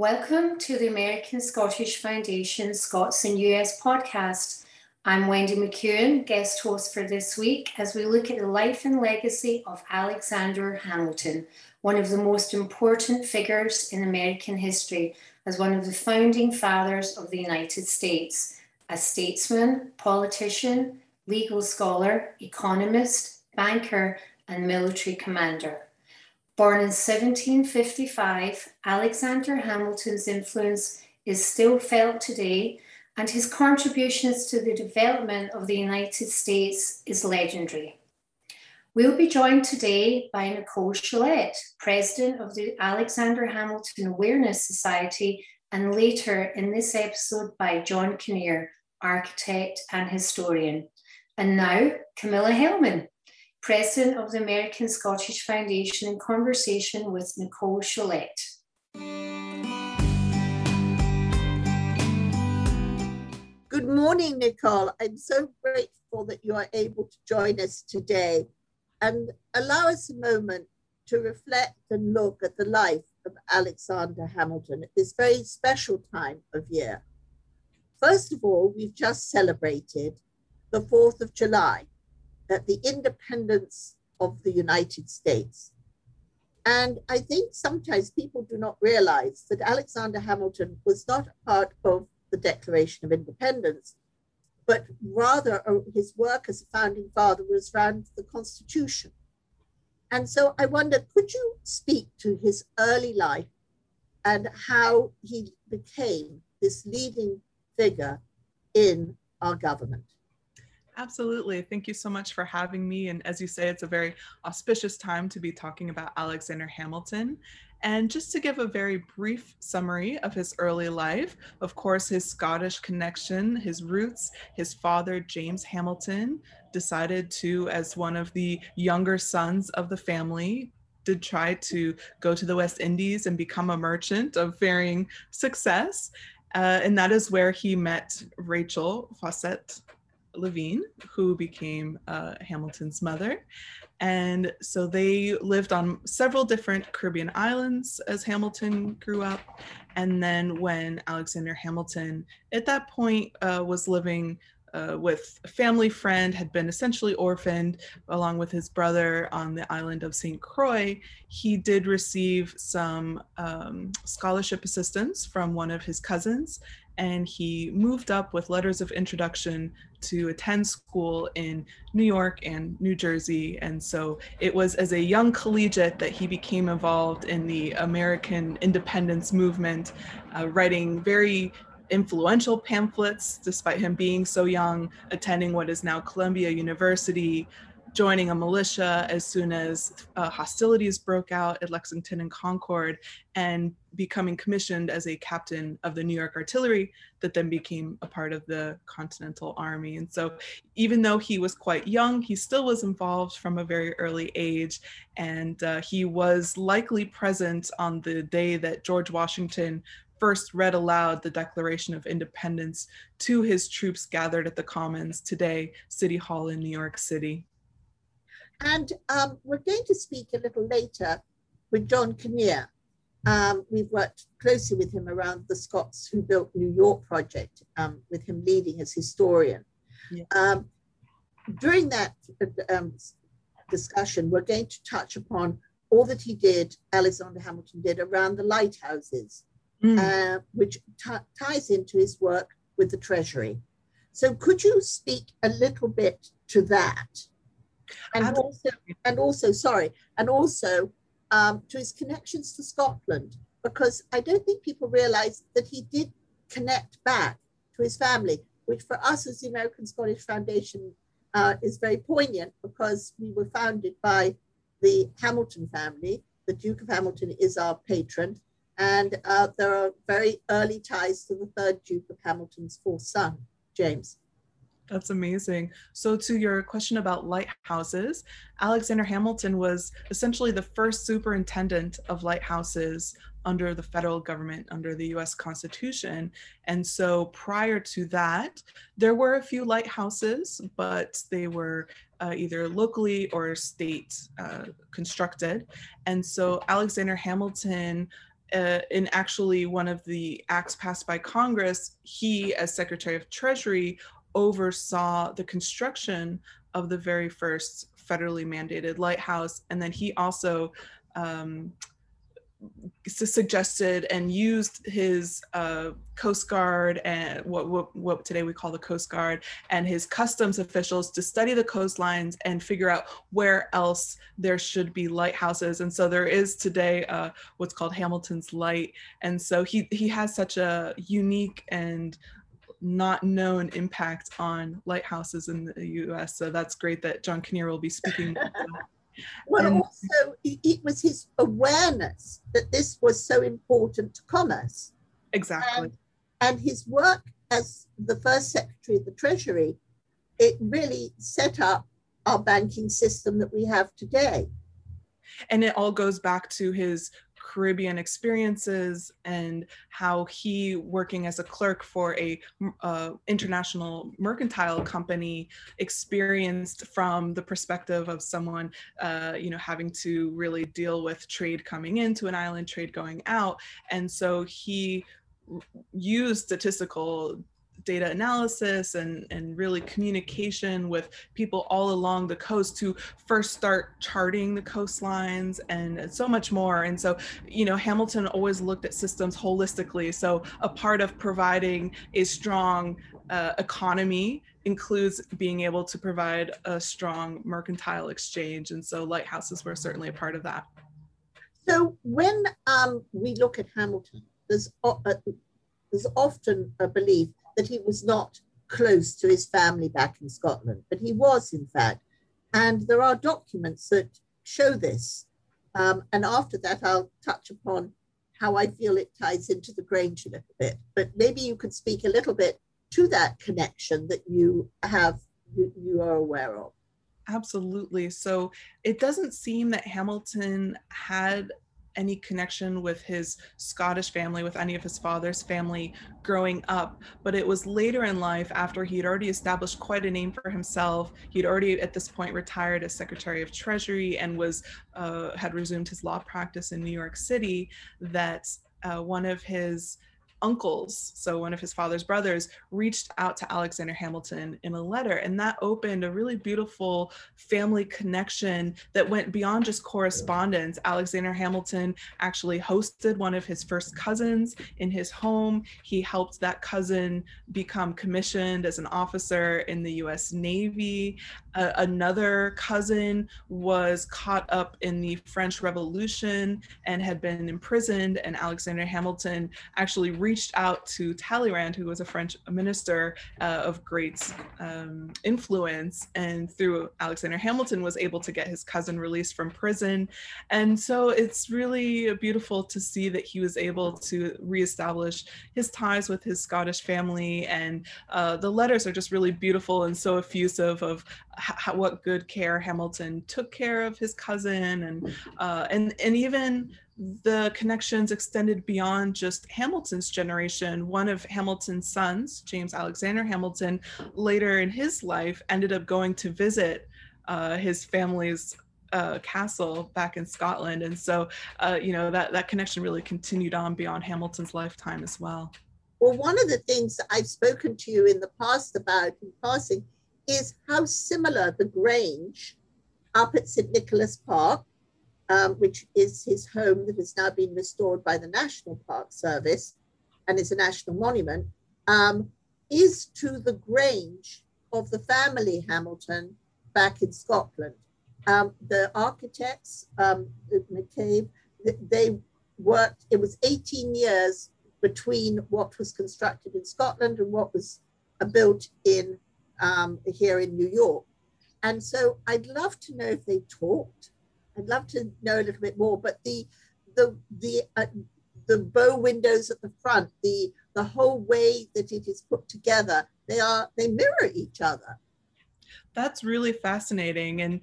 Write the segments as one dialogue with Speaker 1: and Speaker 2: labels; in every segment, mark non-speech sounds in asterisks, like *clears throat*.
Speaker 1: Welcome to the American Scottish Foundation Scots and US podcast. I'm Wendy McEwen, guest host for this week, as we look at the life and legacy of Alexander Hamilton, one of the most important figures in American history, as one of the founding fathers of the United States, a statesman, politician, legal scholar, economist, banker, and military commander. Born in 1755, Alexander Hamilton's influence is still felt today, and his contributions to the development of the United States is legendary. We'll be joined today by Nicole Scholet, President of the Alexander Hamilton Awareness Society, and later in this episode by John Kinnear, architect and historian. And now, Camilla Hellman, President of the American Scottish Foundation, in conversation with Nicole Scholet.
Speaker 2: Good morning, Nicole. I'm so grateful that you are able to join us today and allow us a moment to reflect and look at the life of Alexander Hamilton at this very special time of year. First of all, we've just celebrated the 4th of July, that the independence of the United States. And I think sometimes people do not realize that Alexander Hamilton was not part of the Declaration of Independence, but rather uh, his work as a founding father was around the Constitution. And so I wonder, could you speak to his early life and how he became this leading figure in our government?
Speaker 3: Absolutely. Thank you so much for having me. And as you say, it's a very auspicious time to be talking about Alexander Hamilton. And just to give a very brief summary of his early life, of course, his Scottish connection, his roots, his father, James Hamilton, decided to, as one of the younger sons of the family, did try to go to the West Indies and become a merchant of varying success. Uh, and that is where he met Rachel Fawcett Levine, who became uh, Hamilton's mother. And so they lived on several different Caribbean islands as Hamilton grew up. And then when Alexander Hamilton, at that point, uh, was living uh, with a family friend, had been essentially orphaned along with his brother on the island of St. Croix, he did receive some um, scholarship assistance from one of his cousins and he moved up with letters of introduction to attend school in New York and New Jersey. And so it was as a young collegiate that he became involved in the American independence movement, uh, writing very influential pamphlets despite him being so young, attending what is now Columbia University, joining a militia as soon as uh, hostilities broke out at Lexington and Concord and becoming commissioned as a captain of the New York Artillery that then became a part of the Continental Army. And so even though he was quite young, he still was involved from a very early age. And uh, he was likely present on the day that George Washington first read aloud the Declaration of Independence to his troops gathered at the Commons today, City Hall in New York City.
Speaker 2: And um, we're going to speak a little later with John Kinnear. Um, we've worked closely with him around the Scots Who Built New York project, um, with him leading as historian. Yeah. Um, during that um, discussion, we're going to touch upon all that he did, Alexander Hamilton did around the lighthouses, mm. uh, which ties into his work with the Treasury. So, could you speak a little bit to that? and also and also sorry and also um, to his connections to Scotland because I don't think people realize that he did connect back to his family, which for us as the American Scottish Foundation uh, is very poignant because we were founded by the Hamilton family. The Duke of Hamilton is our patron, and uh, there are very early ties to the third Duke of Hamilton's fourth son, James.
Speaker 3: That's amazing. So, to your question about lighthouses, Alexander Hamilton was essentially the first superintendent of lighthouses under the federal government, under the US Constitution. And so, prior to that, there were a few lighthouses, but they were uh, either locally or state uh, constructed. And so, Alexander Hamilton uh, in actually one of the acts passed by Congress, he, as Secretary of Treasury, oversaw the construction of the very first federally mandated lighthouse. And then he also um, suggested and used his uh, Coast Guard and what, what, what today we call the Coast Guard and his customs officials to study the coastlines and figure out where else there should be lighthouses. And so there is today uh, what's called Hamilton's Light. And so he he has such a unique and not known impact on lighthouses in the U.S. So that's great that John Kinnear will be speaking. *laughs*
Speaker 2: well, and, also it was his awareness that this was so important to commerce.
Speaker 3: Exactly.
Speaker 2: And, and his work as the first Secretary of the Treasury, it really set up our banking system that we have today.
Speaker 3: And it all goes back to his Caribbean experiences and how he, working as a clerk for a uh, international mercantile company, experienced from the perspective of someone, uh, you know, having to really deal with trade coming into an island, trade going out, and so he used statistical data analysis and, and really communication with people all along the coast to first start charting the coastlines and so much more. And so, you know, Hamilton always looked at systems holistically. So, a part of providing a strong uh, economy includes being able to provide a strong mercantile exchange. And so, lighthouses were certainly a part of that.
Speaker 2: So, when um, we look at Hamilton, there's, uh, there's often a belief that he was not close to his family back in Scotland, but he was, in fact. And there are documents that show this. Um, and after that, I'll touch upon how I feel it ties into the Grange a little bit. But maybe you could speak a little bit to that connection that you have, you, you are aware of.
Speaker 3: Absolutely. So it doesn't seem that Hamilton had any connection with his Scottish family, with any of his father's family growing up. But it was later in life, after he had already established quite a name for himself, he'd already at this point retired as Secretary of Treasury and was uh, had resumed his law practice in New York City, that uh, one of his uncles, so one of his father's brothers, reached out to Alexander Hamilton in a letter. And that opened a really beautiful family connection that went beyond just correspondence. Alexander Hamilton actually hosted one of his first cousins in his home. He helped that cousin become commissioned as an officer in the US Navy. Uh, another cousin was caught up in the French Revolution and had been imprisoned, and Alexander Hamilton actually reached out to Talleyrand, who was a French minister uh, of great um, influence, and through Alexander Hamilton was able to get his cousin released from prison. And so it's really beautiful to see that he was able to reestablish his ties with his Scottish family. And uh, the letters are just really beautiful and so effusive of how, what good care Hamilton took care of his cousin, and uh, and and even the connections extended beyond just Hamilton's generation. One of Hamilton's sons, James Alexander Hamilton, later in his life ended up going to visit uh, his family's uh, castle back in Scotland, and so uh, you know that that connection really continued on beyond Hamilton's lifetime as well.
Speaker 2: Well, one of the things I've spoken to you in the past about in passing is how similar the Grange up at St. Nicholas Park um, which is his home that has now been restored by the National Park Service and is a national monument, um, is to the Grange of the family Hamilton back in Scotland. Um, the architects, um, McCabe, they worked, it was 18 years between what was constructed in Scotland and what was uh, built in um, here in New York. And so I'd love to know if they talked I'd love to know a little bit more, but the the the uh, the bow windows at the front, the the whole way that it is put together, they are they mirror each other.
Speaker 3: That's really fascinating, and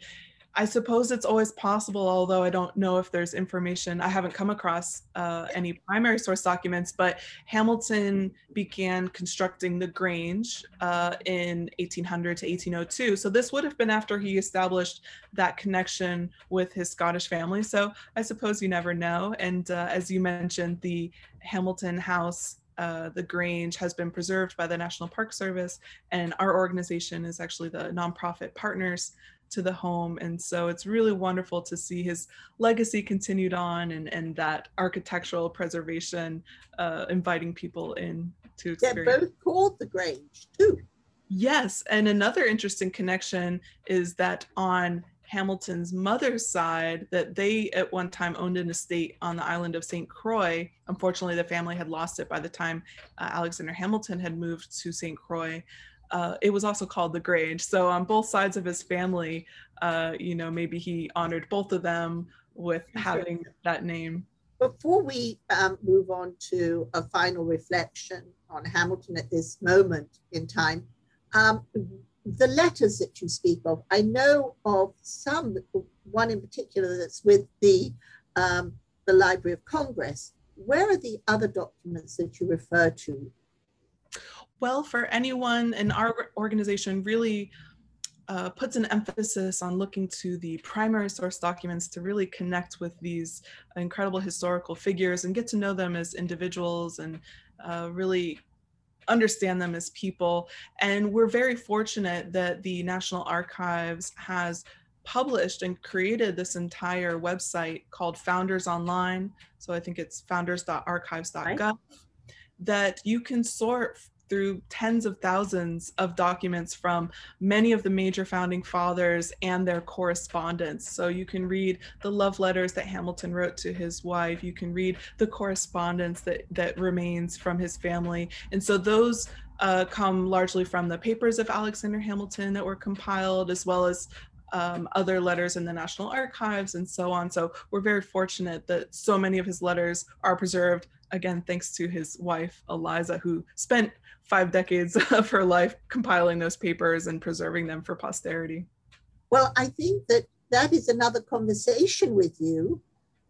Speaker 3: I suppose it's always possible, although I don't know if there's information. I haven't come across uh, any primary source documents, but Hamilton began constructing the Grange uh, in 1800 to 1802. So this would have been after he established that connection with his Scottish family. So I suppose you never know. And uh, as you mentioned, the Hamilton House uh, the Grange has been preserved by the National Park Service, and our organization is actually the nonprofit partners to the home. And so it's really wonderful to see his legacy continued on and, and that architectural preservation, uh, inviting people in to experience.
Speaker 2: They're both called the Grange too.
Speaker 3: Yes. And another interesting connection is that on Hamilton's mother's side that they at one time owned an estate on the island of St. Croix. Unfortunately, the family had lost it by the time uh, Alexander Hamilton had moved to St. Croix uh, it was also called the Grange. So on both sides of his family, uh, you know, maybe he honored both of them with having that name.
Speaker 2: Before we um, move on to a final reflection on Hamilton at this moment in time, um, the letters that you speak of, I know of some, one in particular that's with the, um, the Library of Congress. Where are the other documents that you refer to
Speaker 3: well for anyone in our organization really uh, puts an emphasis on looking to the primary source documents to really connect with these incredible historical figures and get to know them as individuals and uh, really understand them as people. And we're very fortunate that the National Archives has published and created this entire website called Founders Online. So I think it's founders.archives.gov that you can sort through tens of thousands of documents from many of the major founding fathers and their correspondence. So you can read the love letters that Hamilton wrote to his wife. You can read the correspondence that, that remains from his family. And so those uh, come largely from the papers of Alexander Hamilton that were compiled, as well as um, other letters in the National Archives and so on. So we're very fortunate that so many of his letters are preserved, again, thanks to his wife, Eliza, who spent five decades *laughs* of her life compiling those papers and preserving them for posterity.
Speaker 2: Well, I think that that is another conversation with you.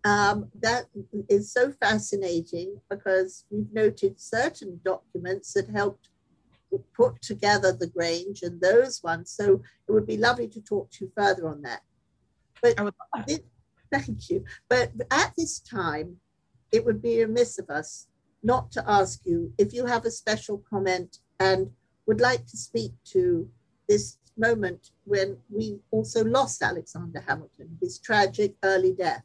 Speaker 2: Um, that is so fascinating because we've noted certain documents that helped put together the Grange and those ones. So it would be lovely to talk to you further on that. But it, thank you. But at this time, it would be remiss of us not to ask you if you have a special comment and would like to speak to this moment when we also lost Alexander Hamilton, his tragic early death.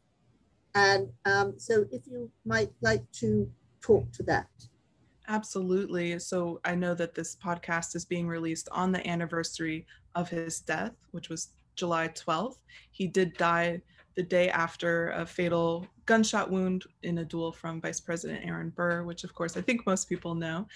Speaker 2: And um, so if you might like to talk to that.
Speaker 3: Absolutely. So I know that this podcast is being released on the anniversary of his death, which was July 12th. He did die the day after a fatal gunshot wound in a duel from Vice President Aaron Burr, which of course I think most people know.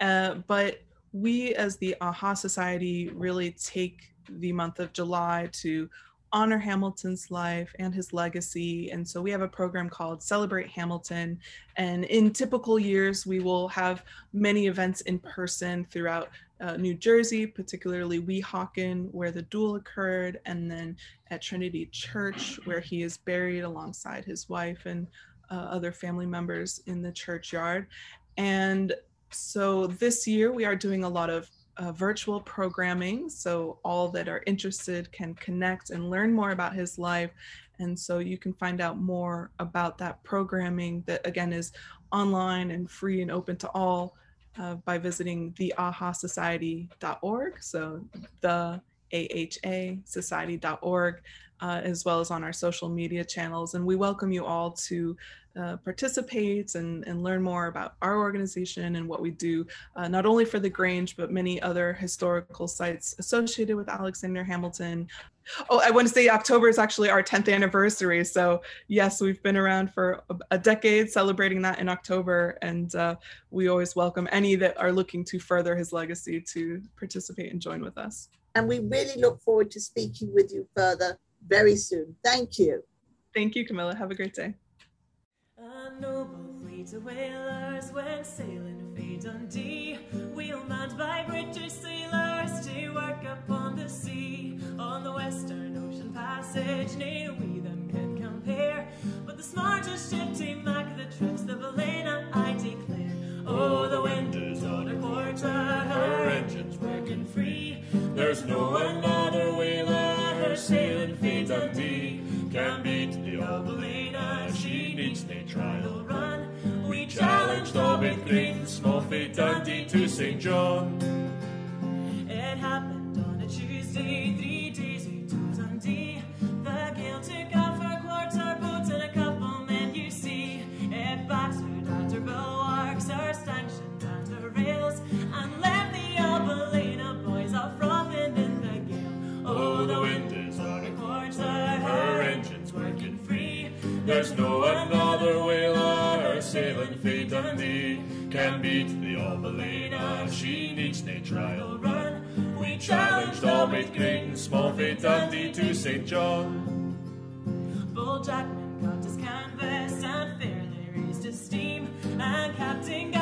Speaker 3: Uh, but we as the AHA Society really take the month of July to honor Hamilton's life and his legacy. And so we have a program called Celebrate Hamilton. And in typical years, we will have many events in person throughout uh, New Jersey, particularly Weehawken, where the duel occurred, and then at Trinity Church, where he is buried alongside his wife and uh, other family members in the churchyard. And so this year, we are doing a lot of uh, virtual programming. So all that are interested can connect and learn more about his life. And so you can find out more about that programming that again is online and free and open to all uh, by visiting theahasociety.org. So the AHA society.org, uh, as well as on our social media channels. And we welcome you all to uh, participate and, and learn more about our organization and what we do, uh, not only for the Grange, but many other historical sites associated with Alexander Hamilton. Oh, I want to say October is actually our 10th anniversary. So, yes, we've been around for a decade celebrating that in October. And uh, we always welcome any that are looking to further his legacy to participate and join with us.
Speaker 2: And we really look forward to speaking with you further very soon. Thank you.
Speaker 3: Thank you, Camilla. Have a great day.
Speaker 4: A noble fleet of whalers went sailing for Dundee, wheel manned by British sailors to work upon the sea on the western ocean passage, nay, we them can compare. But the smartest ship to make the trips, the Balena, I declare. Oh, the wind is on a quarter, her engines working free. There's no another whaler, her sailing fleet Dundee can beat the old Balena. She needs the trial run. We challenged all with green, small fleet Dundee to St. John. It happened can beat the Albalena. She needs no trial run. We challenged all with great and small fleet Dundee to St. John. Bull Jackman got his canvas and fairly raised his steam. And Captain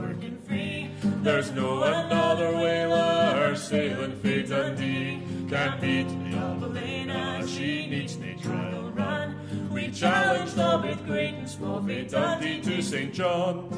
Speaker 4: working free. There's no another whaler, sailing fleet Dundee can beat the Albalena. She needs no trial run. We challenged all with great and small fleet Dundee to St. John.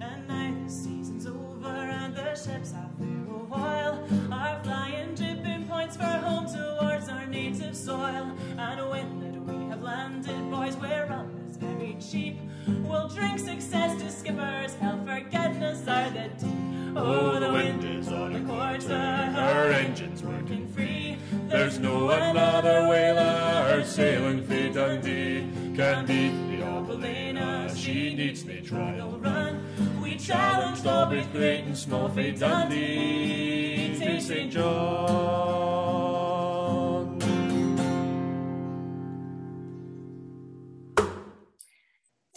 Speaker 4: And now the season's over and the ships have for a while are flying dripping points for home towards our native soil. And when that we have landed, boys, where rum is very cheap, we'll drink success to skippers, hell forgetting are the deep. Oh, oh the wind is on a quarter, her engines working free. There's no another whaler, her sailing fleet Dundee can beat the Albalena. Ah, she needs no trial run. We challenged all with great and small fleet Dundee to St. John.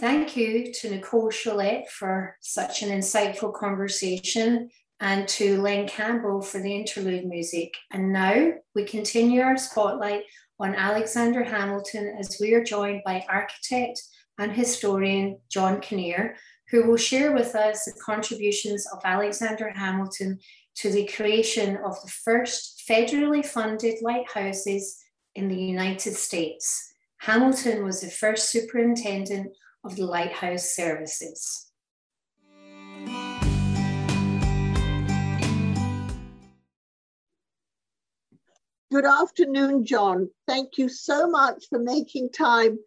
Speaker 1: Thank you to Nicole Scholet for such an insightful conversation and to Len Campbell for the interlude music. And now we continue our spotlight on Alexander Hamilton as we are joined by architect and historian John Kinnear, who will share with us the contributions of Alexander Hamilton to the creation of the first federally funded lighthouses in the United States. Hamilton was the first superintendent of the lighthouse services.
Speaker 2: Good afternoon, John. Thank you so much for making time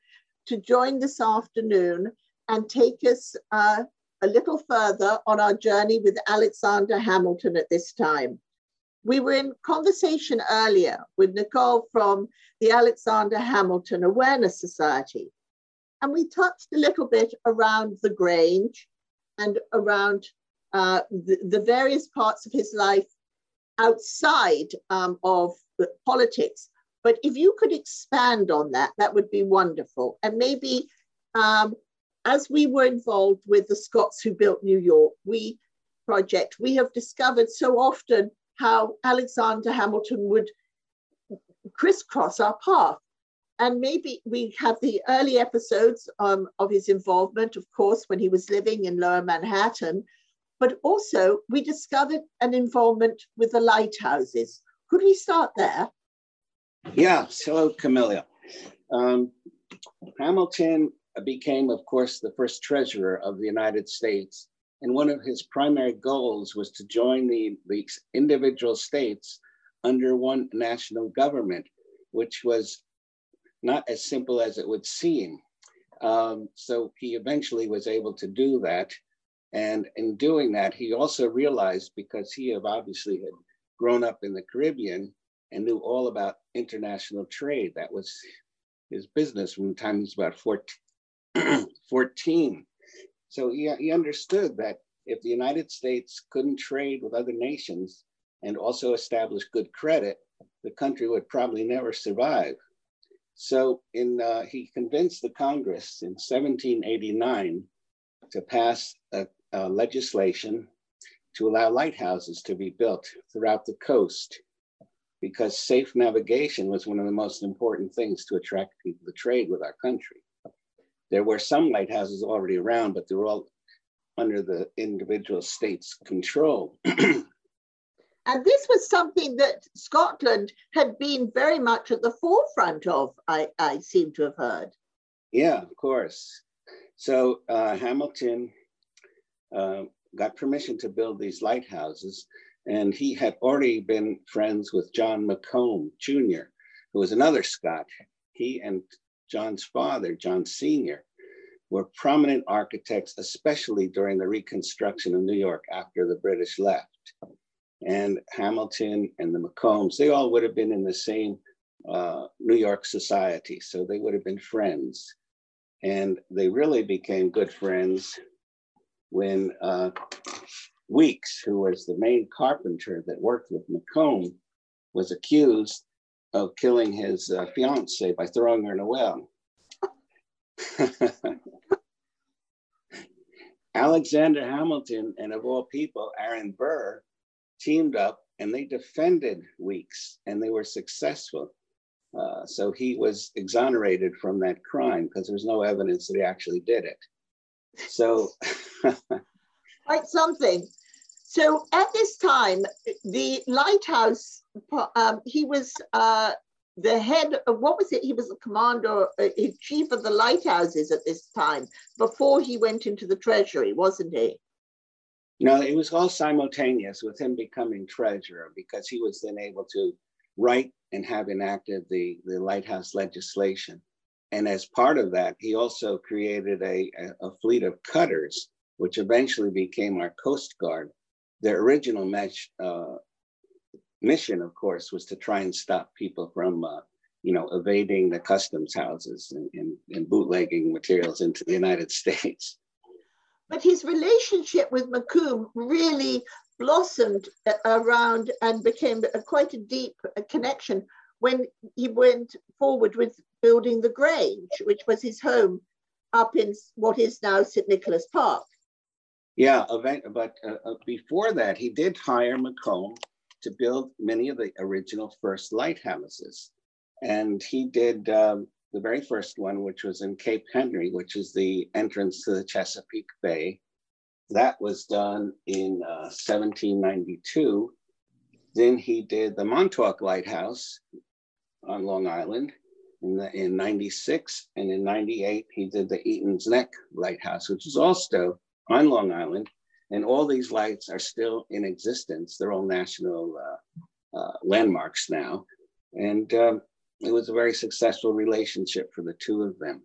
Speaker 2: to join this afternoon and take us uh, a little further on our journey with Alexander Hamilton at this time. We were in conversation earlier with Nicole from the Alexander Hamilton Awareness Society, and we touched a little bit around the Grange and around uh, the, the various parts of his life outside um, of politics. But if you could expand on that, that would be wonderful. And maybe um, as we were involved with the Scots who built New York, we project, we have discovered so often how Alexander Hamilton would crisscross our path. And maybe we have the early episodes um, of his involvement, of course, when he was living in lower Manhattan, but also we discovered an involvement with the lighthouses. Could we start there?
Speaker 5: Yes, hello, Camilla. Um, Hamilton became, of course, the first treasurer of the United States. And one of his primary goals was to join the, the individual states under one national government, which was not as simple as it would seem. Um, so he eventually was able to do that. And in doing that, he also realized because he have obviously had grown up in the Caribbean and knew all about international trade. That was his business from the time he was about 14. *clears throat* 14. So he, he understood that if the United States couldn't trade with other nations and also establish good credit, the country would probably never survive. So in, uh, he convinced the Congress in 1789 to pass a, a legislation to allow lighthouses to be built throughout the coast. because safe navigation was one of the most important things to attract people to trade with our country. There were some lighthouses already around, but they were all under the individual state's control. *clears throat*
Speaker 2: And this was something that Scotland had been very much at the forefront of, I, I seem to have heard.
Speaker 5: Yeah, of course. So uh, Hamilton uh, got permission to build these lighthouses, and he had already been friends with John McComb Jr., who was another Scot. He and John's father, John Sr., were prominent architects, especially during the reconstruction of New York after the British left and Hamilton and the McCombs, they all would have been in the same uh, New York society. So they would have been friends. And they really became good friends when uh, Weeks, who was the main carpenter that worked with McComb, was accused of killing his uh, fiancee by throwing her in a well. *laughs* Alexander Hamilton, and of all people, Aaron Burr, teamed up and they defended Weeks and they were successful. Uh, so he was exonerated from that crime because there's no evidence that he actually did it. So, *laughs*
Speaker 2: quite something. So at this time, the lighthouse, um, he was uh, the head of what was it? He was the commander, uh, chief of the lighthouses at this time before he went into the treasury, wasn't he?
Speaker 5: No, it was all simultaneous with him becoming treasurer because he was then able to write and have enacted the, the lighthouse legislation. And as part of that, he also created a, a, a fleet of cutters, which eventually became our Coast Guard. Their original mesh, uh, mission, of course, was to try and stop people from, uh, you know, evading the customs houses and, and, and bootlegging materials into the United *laughs* States.
Speaker 2: But his relationship with McComb really blossomed around and became a, quite a deep connection when he went forward with building the Grange, which was his home up in what is now St. Nicholas Park.
Speaker 5: Yeah, but uh, uh, before that, he did hire McComb to build many of the original first lighthouses. And he did um, the very first one, which was in Cape Henry, which is the entrance to the Chesapeake Bay. That was done in uh, 1792. Then he did the Montauk Lighthouse on Long Island in, the, in 96. And in 98, he did the Eaton's Neck Lighthouse, which is also on Long Island. And all these lights are still in existence. They're all national uh, uh, landmarks now. And um, it was a very successful relationship for the two of them.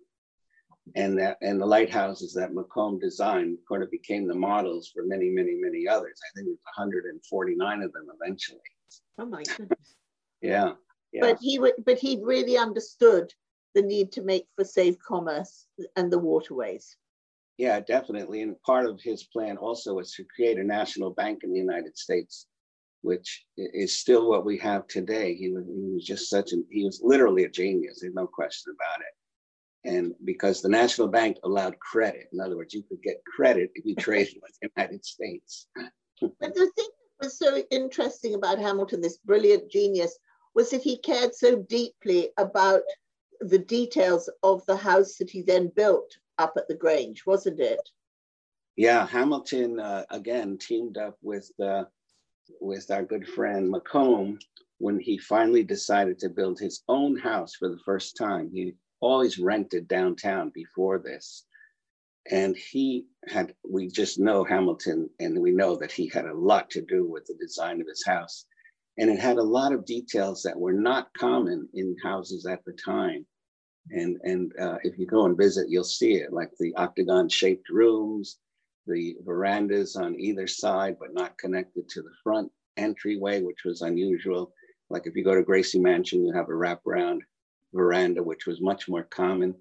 Speaker 5: And that and the lighthouses that McComb designed kind of became the models for many, many, many others. I think it was 149 of them eventually.
Speaker 2: Oh my goodness.
Speaker 5: yeah. yeah.
Speaker 2: But he would but he really understood the need to make for safe commerce and the waterways.
Speaker 5: Yeah, definitely. And part of his plan also was to create a national bank in the United States which is still what we have today. He was, he was just such an, he was literally a genius, there's no question about it. And because the National Bank allowed credit, in other words, you could get credit if you traded with the United States.
Speaker 2: but the thing that was so interesting about Hamilton, this brilliant genius, was that he cared so deeply about the details of the house that he then built up at the Grange, wasn't it?
Speaker 5: Yeah, Hamilton uh, again teamed up with uh, with our good friend McComb when he finally decided to build his own house for the first time. He always rented downtown before this. And he had, we just know Hamilton, and we know that he had a lot to do with the design of his house. And it had a lot of details that were not common in houses at the time. And, and uh, if you go and visit, you'll see it, like the octagon shaped rooms, the verandas on either side, but not connected to the front entryway, which was unusual. Like if you go to Gracie Mansion, you have a wraparound veranda, which was much more common.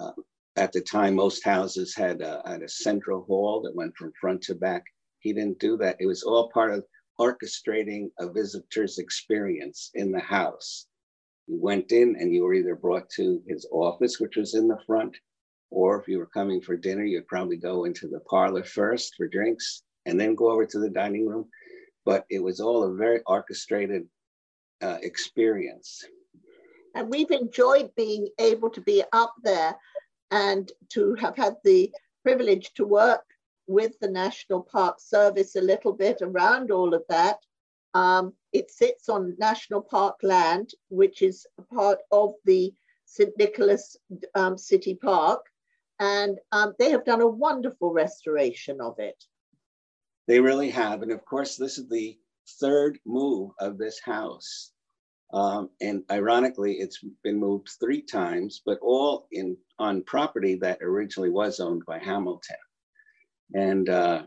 Speaker 5: Uh, at the time, most houses had a, had a central hall that went from front to back. He didn't do that. It was all part of orchestrating a visitor's experience in the house. You went in and you were either brought to his office, which was in the front, or if you were coming for dinner, you'd probably go into the parlor first for drinks and then go over to the dining room. But it was all a very orchestrated uh, experience.
Speaker 2: And we've enjoyed being able to be up there and to have had the privilege to work with the National Park Service a little bit around all of that. Um, it sits on national park land, which is a part of the St. Nicholas um, City Park. And um, they have done a wonderful restoration of it.
Speaker 5: They really have. And of course, this is the third move of this house. Um, and ironically, it's been moved three times, but all in on property that originally was owned by Hamilton. And uh,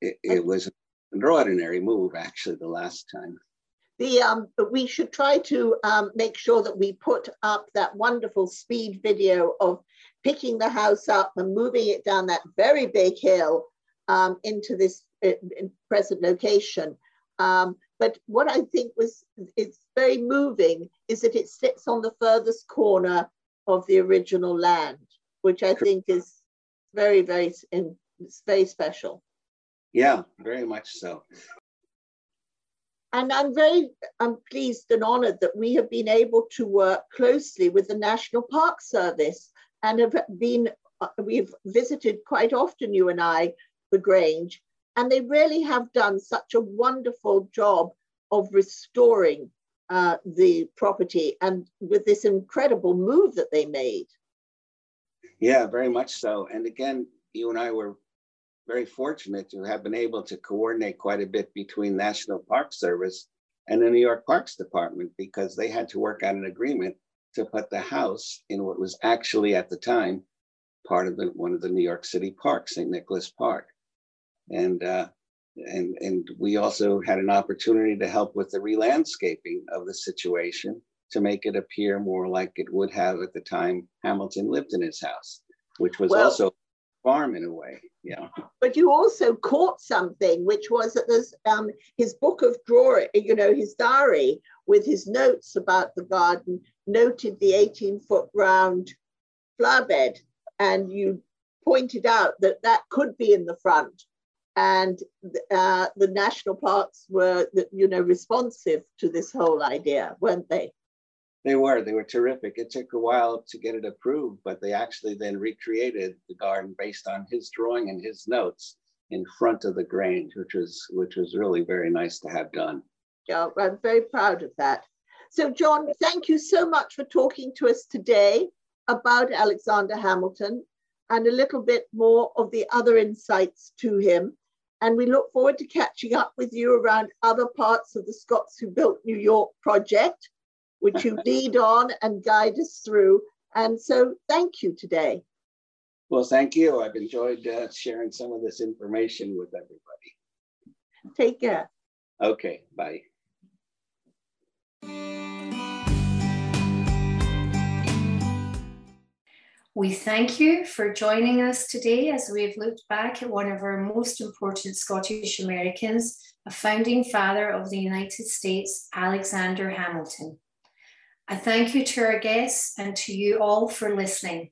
Speaker 5: it, it was an extraordinary move, actually, the last time.
Speaker 2: The um, we should try to um, make sure that we put up that wonderful speed video of picking the house up and moving it down that very big hill um, into this uh, present location. Um, but what I think was it's very moving is that it sits on the furthest corner of the original land, which I think is very, very, it's very special.
Speaker 5: Yeah, very much so.
Speaker 2: And I'm very I'm pleased and honored that we have been able to work closely with the National Park Service and have been, uh, we've visited quite often, you and I, the Grange, and they really have done such a wonderful job of restoring uh, the property and with this incredible move that they made.
Speaker 5: Yeah, very much so. And again, you and I were very fortunate to have been able to coordinate quite a bit between National Park Service and the New York Parks Department because they had to work out an agreement to put the house in what was actually at the time part of the, one of the New York City parks, St. Nicholas Park. And uh, and, and we also had an opportunity to help with the re-landscaping of the situation to make it appear more like it would have at the time Hamilton lived in his house, which was well, also farm in a way. Yeah.
Speaker 2: But you also caught something, which was that there's um, his book of drawing, you know, his diary with his notes about the garden noted the 18 foot round flower bed. And you pointed out that that could be in the front and uh, the national parks were, you know, responsive to this whole idea, weren't they?
Speaker 5: They were. They were terrific. It took a while to get it approved, but they actually then recreated the garden based on his drawing and his notes in front of the Grange, which was which was really very nice to have done.
Speaker 2: Yeah, I'm very proud of that. So, John, thank you so much for talking to us today about Alexander Hamilton and a little bit more of the other insights to him. And we look forward to catching up with you around other parts of the Scots Who Built New York project, which you lead on and guide us through. And so thank you today.
Speaker 5: Well, thank you. I've enjoyed uh, sharing some of this information with everybody.
Speaker 2: Take care.
Speaker 5: Okay, bye.
Speaker 1: We thank you for joining us today as we've looked back at one of our most important Scottish Americans, a founding father of the United States, Alexander Hamilton. I thank you to our guests and to you all for listening.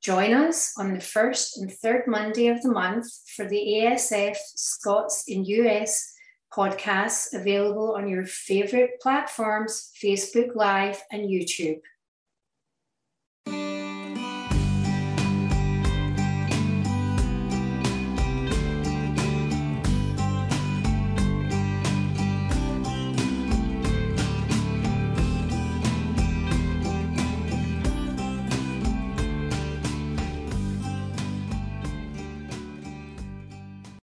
Speaker 1: Join us on the first and third Monday of the month for the ASF Scots in US podcasts available on your favorite platforms, Facebook Live and YouTube.